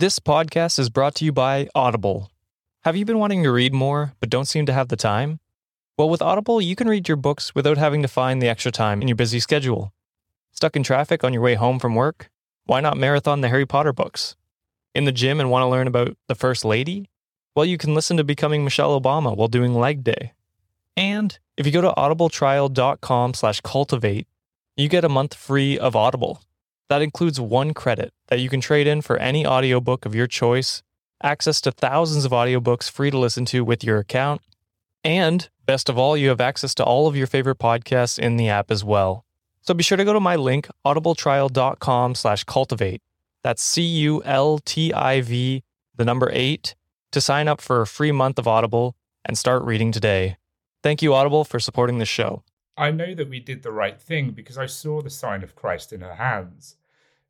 This podcast is brought to you by Audible. Have you been wanting to read more but don't seem to have the time? Well, with Audible, you can read your books without having to find the extra time in your busy schedule. Stuck in traffic on your way home from work? Why not marathon the Harry Potter books? In the gym and want to learn about the First Lady? Well, you can listen to Becoming Michelle Obama while doing leg day. And if you go to audibletrial.com slash cultivate, you get a month free of Audible. That includes one credit that you can trade in for any audiobook of your choice, access to thousands of audiobooks free to listen to with your account, and best of all, you have access to all of your favorite podcasts in the app as well. So be sure to go to my link, audibletrial.com slash cultivate. That's C-U-L-T-I-V, the number eight, to sign up for a free month of Audible and start reading today. Thank you, Audible, for supporting the show. I know that we did the right thing because I saw the sign of Christ in her hands.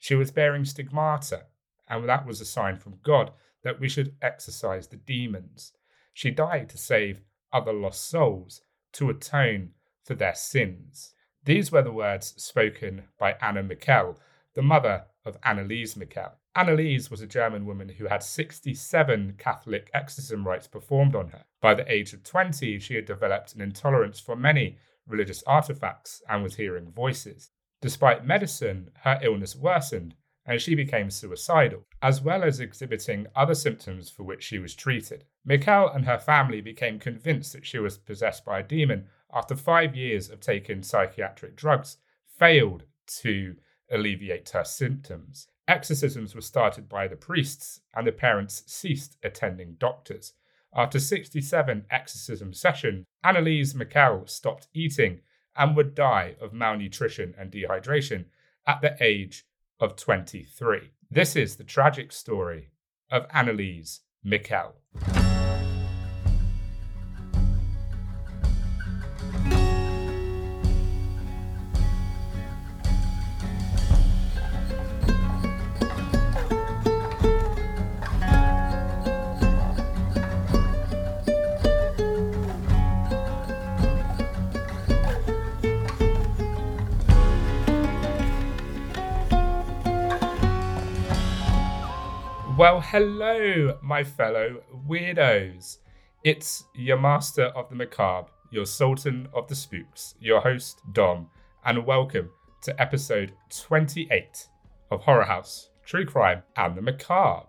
She was bearing stigmata, and that was a sign from God that we should exorcise the demons. She died to save other lost souls, to atone for their sins. These were the words spoken by Anna Michel, the mother of Anneliese Michel. Anneliese was a German woman who had 67 Catholic exorcism rites performed on her. By the age of 20, she had developed an intolerance for many religious artifacts and was hearing voices. Despite medicine, her illness worsened and she became suicidal, as well as exhibiting other symptoms for which she was treated. Michel and her family became convinced that she was possessed by a demon after five years of taking psychiatric drugs, failed to alleviate her symptoms. Exorcisms were started by the priests, and the parents ceased attending doctors. After 67 exorcism sessions, Anneliese Michel stopped eating and would die of malnutrition and dehydration at the age of 23. This is the tragic story of Anneliese Michel. Well, hello, my fellow weirdos. It's your master of the macabre, your sultan of the spooks, your host, Dom, and welcome to episode 28 of Horror House, True Crime, and the Macabre.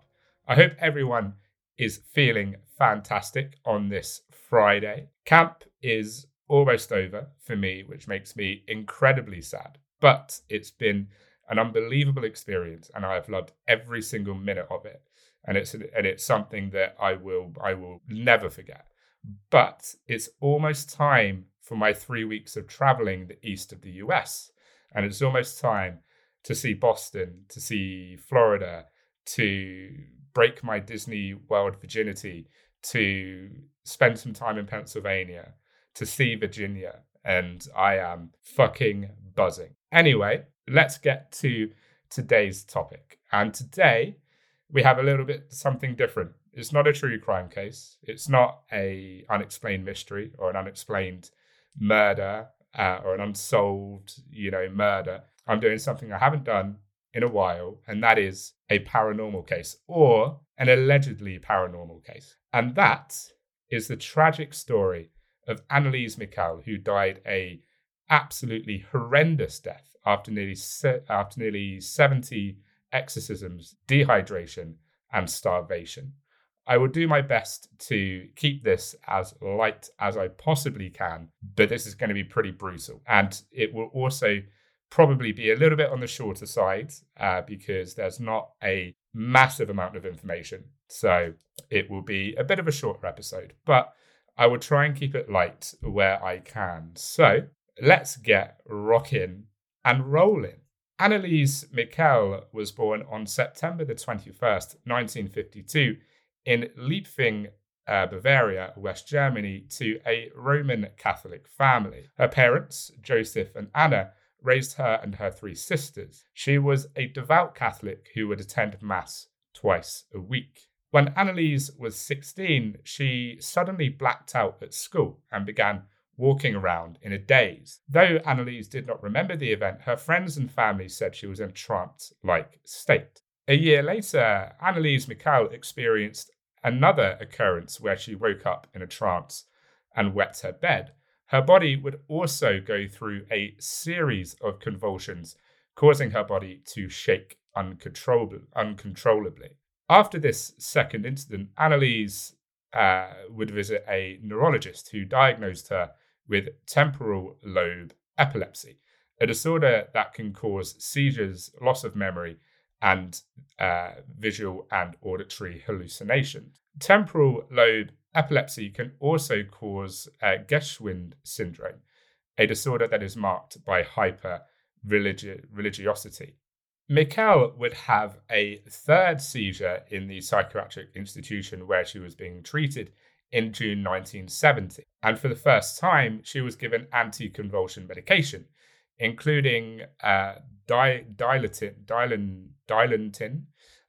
I hope everyone is feeling fantastic on this Friday. Camp is almost over for me, which makes me incredibly sad, but it's been an unbelievable experience, and I have loved every single minute of it. And it's and it's something that I will I will never forget. But it's almost time for my three weeks of traveling the east of the US, and it's almost time to see Boston, to see Florida, to break my Disney World virginity, to spend some time in Pennsylvania, to see Virginia, and I am fucking buzzing. Anyway, let's get to today's topic. And today we have a little bit something different. It's not a true crime case. It's not a unexplained mystery or an unexplained murder uh, or an unsolved, you know, murder. I'm doing something I haven't done in a while, and that is a paranormal case or an allegedly paranormal case. And that is the tragic story of Anneliese Michel, who died a absolutely horrendous death after nearly se- after nearly 70 exorcisms, dehydration, and starvation. I will do my best to keep this as light as I possibly can, but this is going to be pretty brutal. And it will also probably be a little bit on the shorter side uh, because there's not a massive amount of information. So it will be a bit of a shorter episode, but I will try and keep it light where I can. So let's get rocking and rolling. Anneliese Michel was born on September the 21st, 1952, in Leiblfing, uh, Bavaria, West Germany, to a Roman Catholic family. Her parents, Joseph and Anna, raised her and her three sisters. She was a devout Catholic who would attend Mass twice a week. When Anneliese was 16, she suddenly blacked out at school and began walking around in a daze. Though Anneliese did not remember the event, her friends and family said she was in a trance like state. A year later, Anneliese Michel experienced another occurrence where she woke up in a trance and wet her bed. Her body would also go through a series of convulsions, causing her body to shake uncontrollably. uncontrollably. After this second incident, Anneliese uh, would visit a neurologist who diagnosed her with temporal lobe epilepsy, a disorder that can cause seizures, loss of memory, and uh, visual and auditory hallucinations. Temporal lobe epilepsy can also cause uh, Geschwind syndrome, a disorder that is marked by hyper religiosity. Michel would have a third seizure in the psychiatric institution where she was being treated in June 1970. And for the first time, she was given anticonvulsion medication, including uh, di- dilatin, dilan, dilantin,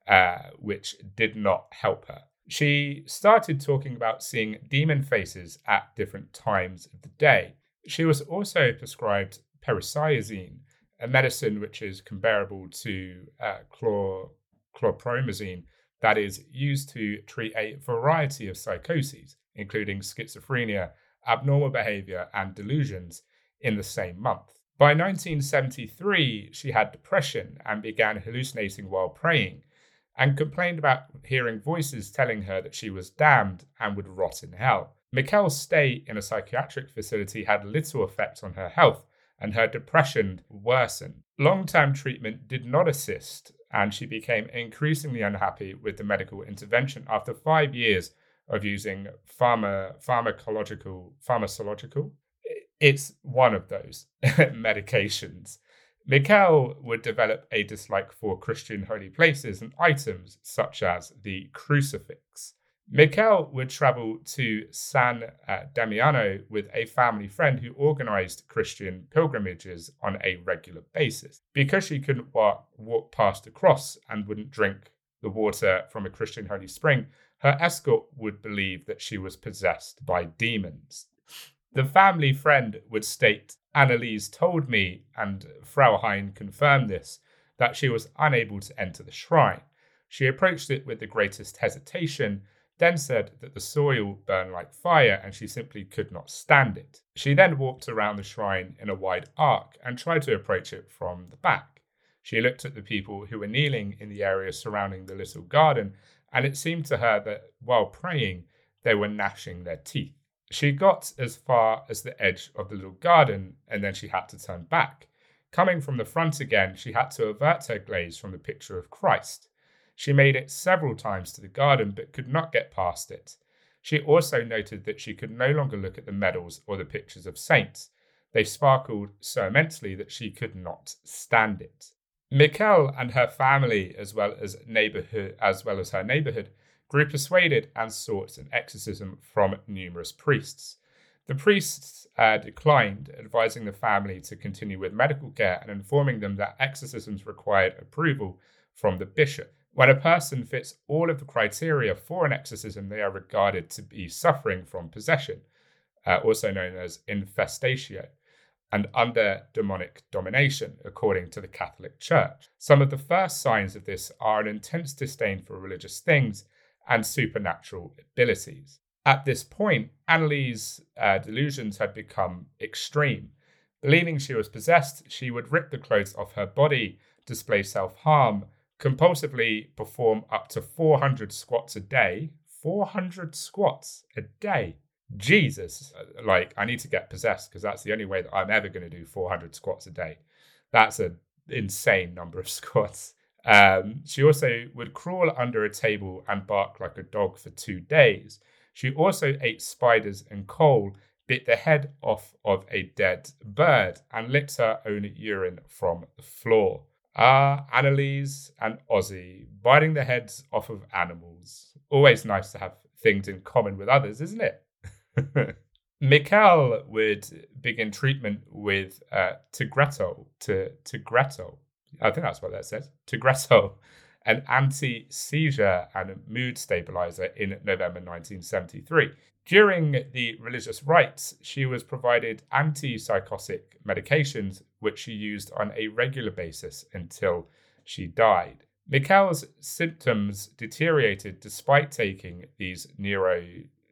uh, which did not help her. She started talking about seeing demon faces at different times of the day. She was also prescribed pericyazine, a medicine which is comparable to uh, chlor- chlorpromazine that is used to treat a variety of psychoses, including schizophrenia, abnormal behavior, and delusions, in the same month. By 1973, she had depression and began hallucinating while praying, and complained about hearing voices telling her that she was damned and would rot in hell. Michel's stay in a psychiatric facility had little effect on her health, and her depression worsened. Long term treatment did not assist, and she became increasingly unhappy with the medical intervention after five years of using pharma, pharmacological, pharmacological. It's one of those medications. Michel would develop a dislike for Christian holy places and items such as the crucifix. Michel would travel to San uh, Damiano with a family friend who organized Christian pilgrimages on a regular basis. Because she couldn't walk, walk past the cross and wouldn't drink the water from a Christian holy spring, her escort would believe that she was possessed by demons. The family friend would state, Anneliese told me, and Frau Hein confirmed this, that she was unable to enter the shrine. She approached it with the greatest hesitation then said that the soil burned like fire and she simply could not stand it. She then walked around the shrine in a wide arc and tried to approach it from the back. She looked at the people who were kneeling in the area surrounding the little garden, and it seemed to her that while praying, they were gnashing their teeth. She got as far as the edge of the little garden, and then she had to turn back. Coming from the front again, she had to avert her gaze from the picture of Christ. She made it several times to the garden but could not get past it. She also noted that she could no longer look at the medals or the pictures of saints. They sparkled so immensely that she could not stand it. Michel and her family, as well as neighborhood, as well as her neighborhood, grew persuaded and sought an exorcism from numerous priests. The priests uh, declined, advising the family to continue with medical care and informing them that exorcisms required approval from the bishop. When a person fits all of the criteria for an exorcism, they are regarded to be suffering from possession, uh, also known as infestatio, and under demonic domination, according to the Catholic Church. Some of the first signs of this are an intense disdain for religious things and supernatural abilities. At this point, Anneliese's uh, delusions had become extreme. Believing she was possessed, she would rip the clothes off her body, display self harm, compulsively perform up to 400 squats a day. 400 squats a day. Jesus, like I need to get possessed because that's the only way that I'm ever going to do 400 squats a day. That's an insane number of squats. Um, she also would crawl under a table and bark like a dog for two days. She also ate spiders and coal, bit the head off of a dead bird, and licked her own urine from the floor. Ah, Anneliese and Ozzy biting the heads off of animals. Always nice to have things in common with others, isn't it? Michel would begin treatment with uh, Tegretol, to Tegretol. I think that's what that says. Tegretol, an anti-seizure and mood stabilizer in November 1973. During the religious rites, she was provided antipsychotic medications, which she used on a regular basis until she died. Michel's symptoms deteriorated despite taking these neuro,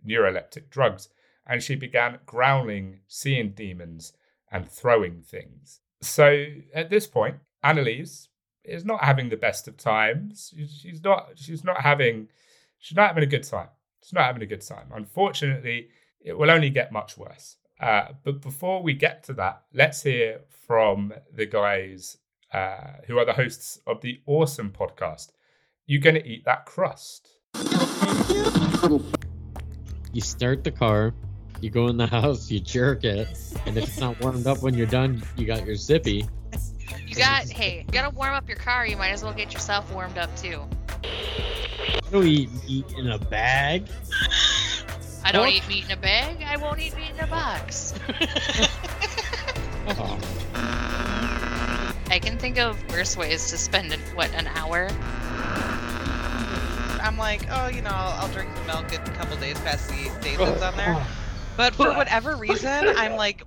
neuroleptic drugs, and she began growling, seeing demons, and throwing things. So at this point, Anneliese is not having the best of times. She's not. She's not having. She's not having a good time. She's not having a good time. Unfortunately, it will only get much worse. Uh, but before we get to that, let's hear from the guys uh, who are the hosts of the awesome podcast. You're going to eat that crust. You start the car, you go in the house, you jerk it, and if it's not warmed up when you're done, you got your zippy. You got, hey, you gotta warm up your car. You might as well get yourself warmed up too. I don't eat meat in a bag. I don't What? eat meat in a bag. I won't eat meat in a box. Oh, I can think of worse ways to spend what an hour. I'm like, oh, you know, I'll, I'll drink the milk a couple days past the date that's on there. But for whatever reason, I'm like,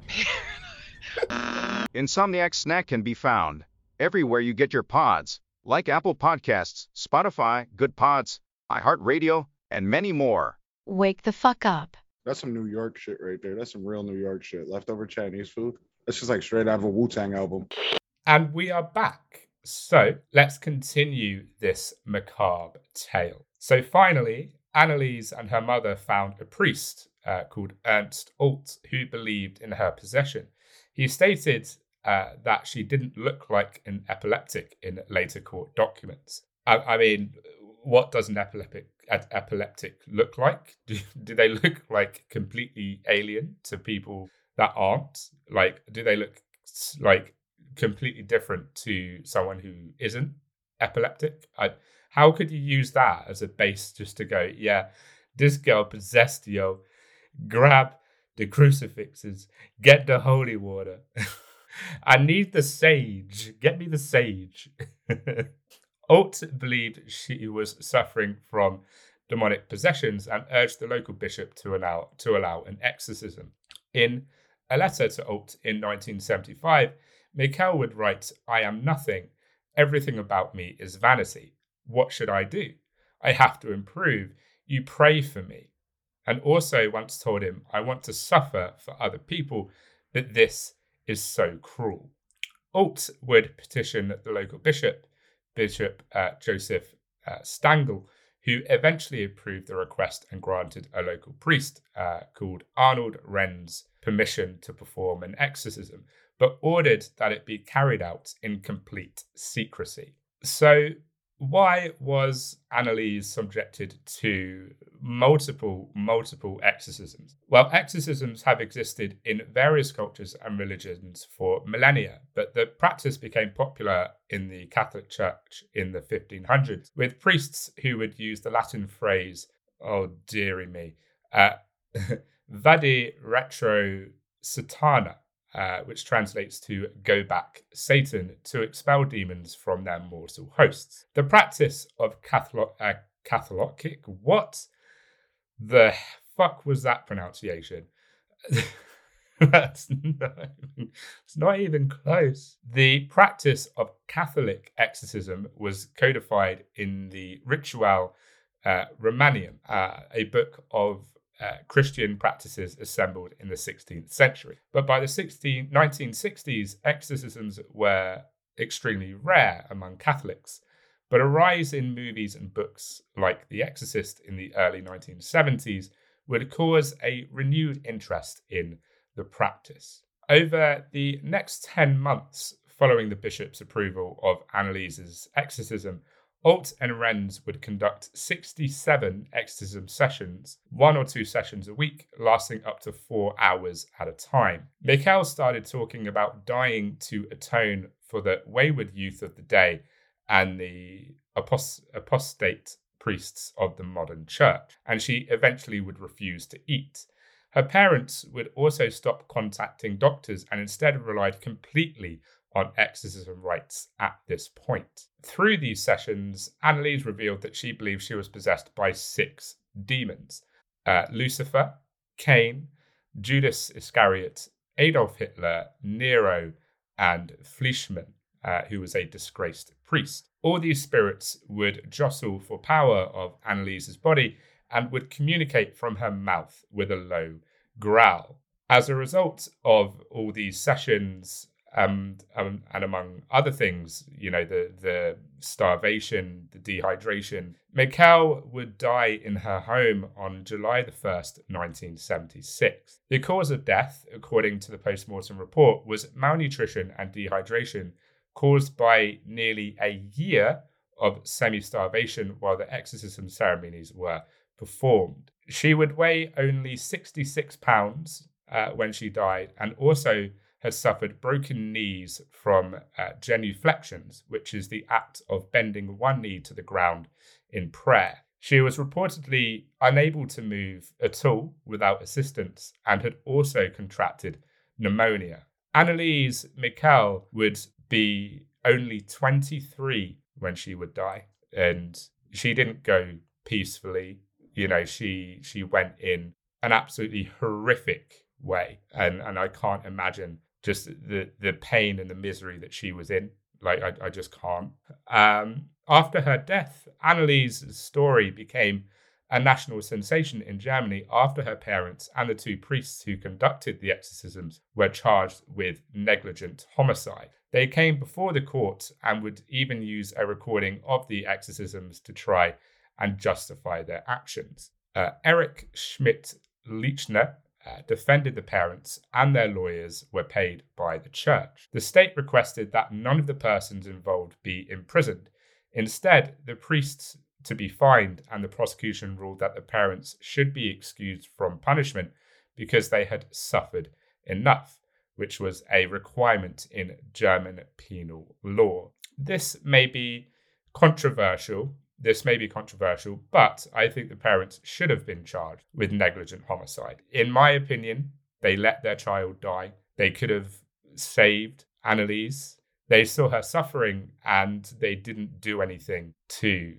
Insomniac Snack can be found everywhere you get your pods, like Apple Podcasts, Spotify, Good Pods, iHeartRadio, and many more. Wake the fuck up. That's some New York shit right there. That's some real New York shit. Leftover Chinese food. That's just like straight out of a Wu Tang album. And we are back. So let's continue this macabre tale. So finally, Anneliese and her mother found a priest uh, called Ernst Alt who believed in her possession. He stated uh, that she didn't look like an epileptic in later court documents. I, I mean, what does an epileptic an epileptic look like? Do, do they look like completely alien to people that aren't? Like, do they look like completely different to someone who isn't epileptic? I, how could you use that as a base just to go, yeah, this girl possessed yo, grab the crucifixes, get the holy water. I need the sage. Get me the sage. Alt believed she was suffering from demonic possessions and urged the local bishop to allow to allow an exorcism. In a letter to Alt in 1975, Michel would write, I am nothing. Everything about me is vanity. What should I do? I have to improve. You pray for me. And also once told him, I want to suffer for other people, but this is so cruel. Alt would petition the local bishop, Bishop uh, Joseph uh, who eventually approved the request and granted a local priest uh, called Arnold Renz permission to perform an exorcism, but ordered that it be carried out in complete secrecy. So, why was Anneliese subjected to multiple, multiple exorcisms? Well, exorcisms have existed in various cultures and religions for millennia, but the practice became popular in the Catholic Church in the 1500s, with priests who would use the Latin phrase, oh dearie me, uh, vade retro satana, uh, which translates to go back Satan, to expel demons from their mortal hosts. The practice of Catholic, uh, Catholic, what the fuck was that pronunciation? That's not, even- it's not even close. The practice of Catholic exorcism was codified in the Ritual uh, Romanium, uh, a book of uh, Christian practices assembled in the 16th century. But by the 16, 1960s, exorcisms were extremely rare among Catholics. But a rise in movies and books like The Exorcist in the early 1970s would cause a renewed interest in the practice. Over the next 10 months following the bishop's approval of Anneliese's exorcism, Alt and Renz would conduct 67 exorcism sessions, one or two sessions a week, lasting up to four hours at a time. Michel started talking about dying to atone for the wayward youth of the day and the apos- apostate priests of the modern church, and she eventually would refuse to eat. Her parents would also stop contacting doctors and instead relied completely on exorcism rites at this point. Through these sessions, Anneliese revealed that she believed she was possessed by six demons uh, Lucifer, Cain, Judas Iscariot, Adolf Hitler, Nero, and Fleischmann, uh, who was a disgraced priest. All these spirits would jostle for power of Anneliese's body and would communicate from her mouth with a low growl. As a result of all these sessions, um, and among other things, you know, the the starvation, the dehydration, Michel would die in her home on July the 1st, 1976. The cause of death, according to the post-mortem report, was malnutrition and dehydration caused by nearly a year of semi-starvation while the exorcism ceremonies were performed. She would weigh only 66 pounds uh, when she died and also has suffered broken knees from uh, genuflections, which is the act of bending one knee to the ground in prayer. She was reportedly unable to move at all without assistance and had also contracted pneumonia. Anneliese Michel would be only 23 when she would die, and she didn't go peacefully. You know, she she went in an absolutely horrific way, and and I can't imagine just the the pain and the misery that she was in. Like I, I just can't. Um, after her death, Anneliese's story became a national sensation in Germany after her parents and the two priests who conducted the exorcisms were charged with negligent homicide. They came before the court and would even use a recording of the exorcisms to try and justify their actions. Uh, Eric Schmidt Leichner uh, defended the parents and their lawyers were paid by the church. The state requested that none of the persons involved be imprisoned. Instead, the priests to be fined, and the prosecution ruled that the parents should be excused from punishment because they had suffered enough, which was a requirement in German penal law. This may be controversial this may be controversial, but I think the parents should have been charged with negligent homicide. In my opinion, they let their child die. They could have saved Anneliese. They saw her suffering and they didn't do anything to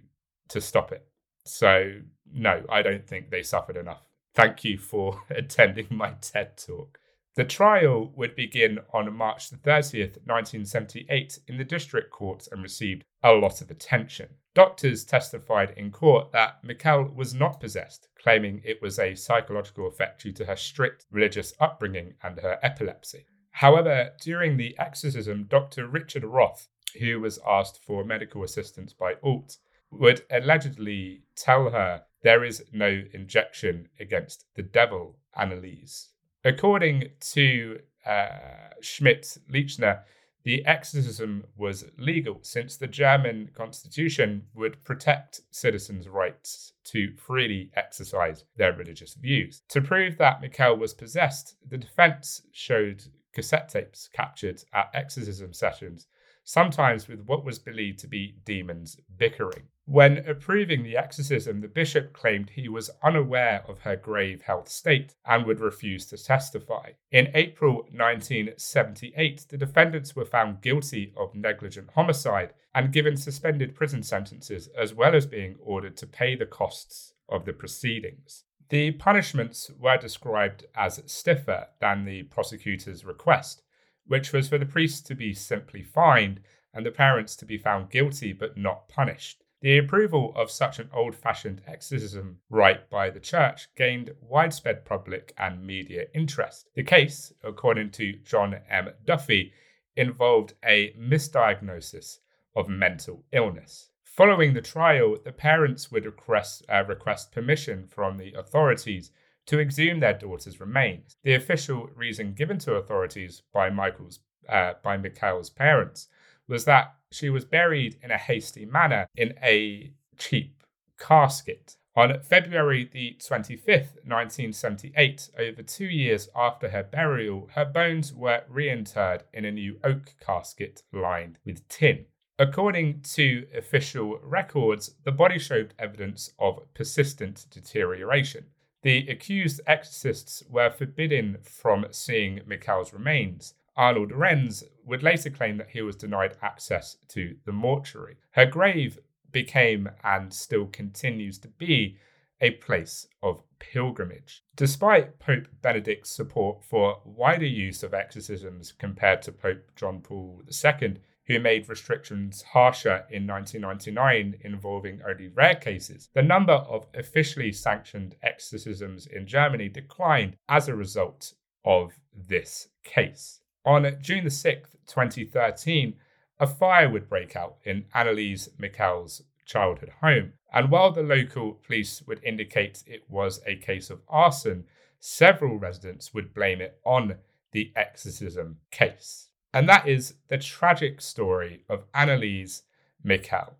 to stop it. So no, I don't think they suffered enough. Thank you for attending my TED talk. The trial would begin on March 30th, 1978, in the district courts and received a lot of attention. Doctors testified in court that Michel was not possessed, claiming it was a psychological effect due to her strict religious upbringing and her epilepsy. However, during the exorcism, Dr. Richard Roth, who was asked for medical assistance by Alt, would allegedly tell her there is no injection against the devil, Anneliese. According to uh, Schmidt Leichner, the exorcism was legal since the German constitution would protect citizens' rights to freely exercise their religious views. To prove that Michel was possessed, the defense showed cassette tapes captured at exorcism sessions sometimes with what was believed to be demons bickering. When approving the exorcism, the bishop claimed he was unaware of her grave health state and would refuse to testify. In April 1978, the defendants were found guilty of negligent homicide and given suspended prison sentences, as well as being ordered to pay the costs of the proceedings. The punishments were described as stiffer than the prosecutor's request, which was for the priests to be simply fined and the parents to be found guilty but not punished. The approval of such an old fashioned exorcism rite by the church gained widespread public and media interest. The case, according to John M. Duffy, involved a misdiagnosis of mental illness. Following the trial, the parents would request, uh, request permission from the authorities to exhume their daughter's remains. The official reason given to authorities by Michael's uh, by Mikhail's parents was that she was buried in a hasty manner in a cheap casket. On February the 25th, 1978, over two years after her burial, her bones were reinterred in a new oak casket lined with tin. According to official records, the body showed evidence of persistent deterioration. The accused exorcists were forbidden from seeing Mikhail's remains. Arnold Renz would later claim that he was denied access to the mortuary. Her grave became and still continues to be a place of pilgrimage. Despite Pope Benedict's support for wider use of exorcisms compared to Pope John Paul II, who made restrictions harsher in 1999 involving only rare cases, the number of officially sanctioned exorcisms in Germany declined as a result of this case. On June the 6th, 2013, a fire would break out in Anneliese Michel's childhood home. And while the local police would indicate it was a case of arson, several residents would blame it on the exorcism case. And that is the tragic story of Anneliese Michel,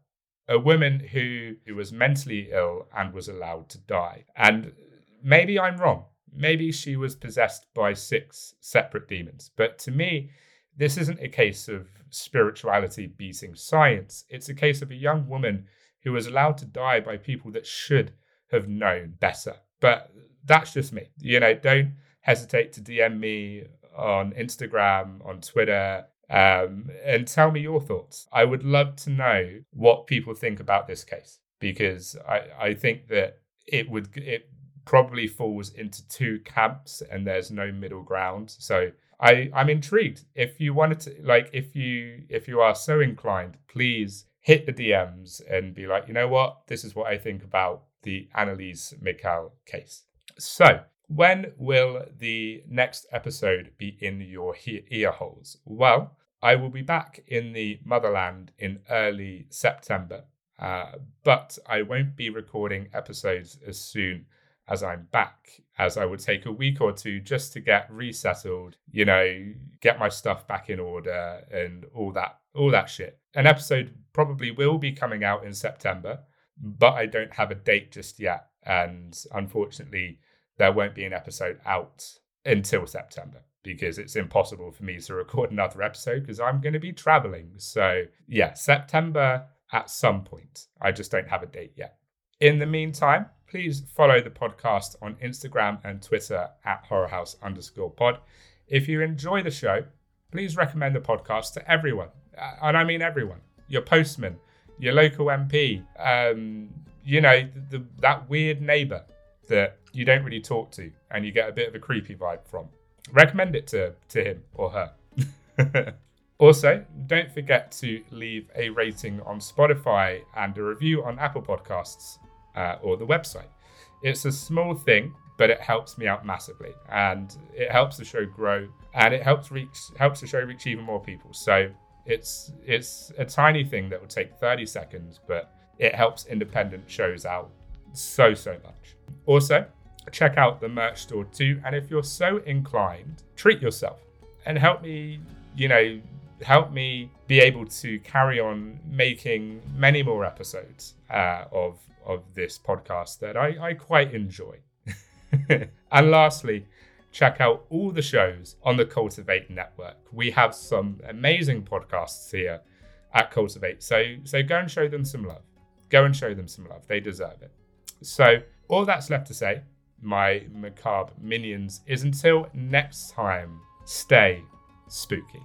a woman who, who was mentally ill and was allowed to die. And maybe I'm wrong. Maybe she was possessed by six separate demons. But to me, this isn't a case of spirituality beating science. It's a case of a young woman who was allowed to die by people that should have known better. But that's just me. You know, don't hesitate to DM me on Instagram, on Twitter, um, and tell me your thoughts. I would love to know what people think about this case because I, I think that it would it probably falls into two camps and there's no middle ground. So I I'm intrigued. If you wanted to like if you if you are so inclined, please hit the DMs and be like, you know what, this is what I think about the Anneliese Michel case. So when will the next episode be in your he- ear holes? Well, I will be back in the motherland in early September, uh, but I won't be recording episodes as soon as I'm back, as I would take a week or two just to get resettled, you know, get my stuff back in order and all that, all that shit. An episode probably will be coming out in September, but I don't have a date just yet, and unfortunately there won't be an episode out until September because it's impossible for me to record another episode because I'm going to be traveling. So, yeah, September at some point. I just don't have a date yet. In the meantime, please follow the podcast on Instagram and Twitter at horrorhouse underscore pod. If you enjoy the show, please recommend the podcast to everyone. Uh, and I mean everyone your postman, your local MP, um, you know, the, the, that weird neighbor that you don't really talk to and you get a bit of a creepy vibe from. Recommend it to, to him or her. also, don't forget to leave a rating on Spotify and a review on Apple Podcasts uh, or the website. It's a small thing, but it helps me out massively and it helps the show grow and it helps reach helps the show reach even more people. So it's it's a tiny thing that will take 30 seconds, but it helps independent shows out so so much. Also, check out the merch store too. And if you're so inclined, treat yourself and help me, you know, help me be able to carry on making many more episodes uh, of of this podcast that I, I quite enjoy. and lastly, check out all the shows on the Cultivate Network. We have some amazing podcasts here at Cultivate. So so go and show them some love. Go and show them some love. They deserve it. So all that's left to say, my macabre minions, is until next time, stay spooky.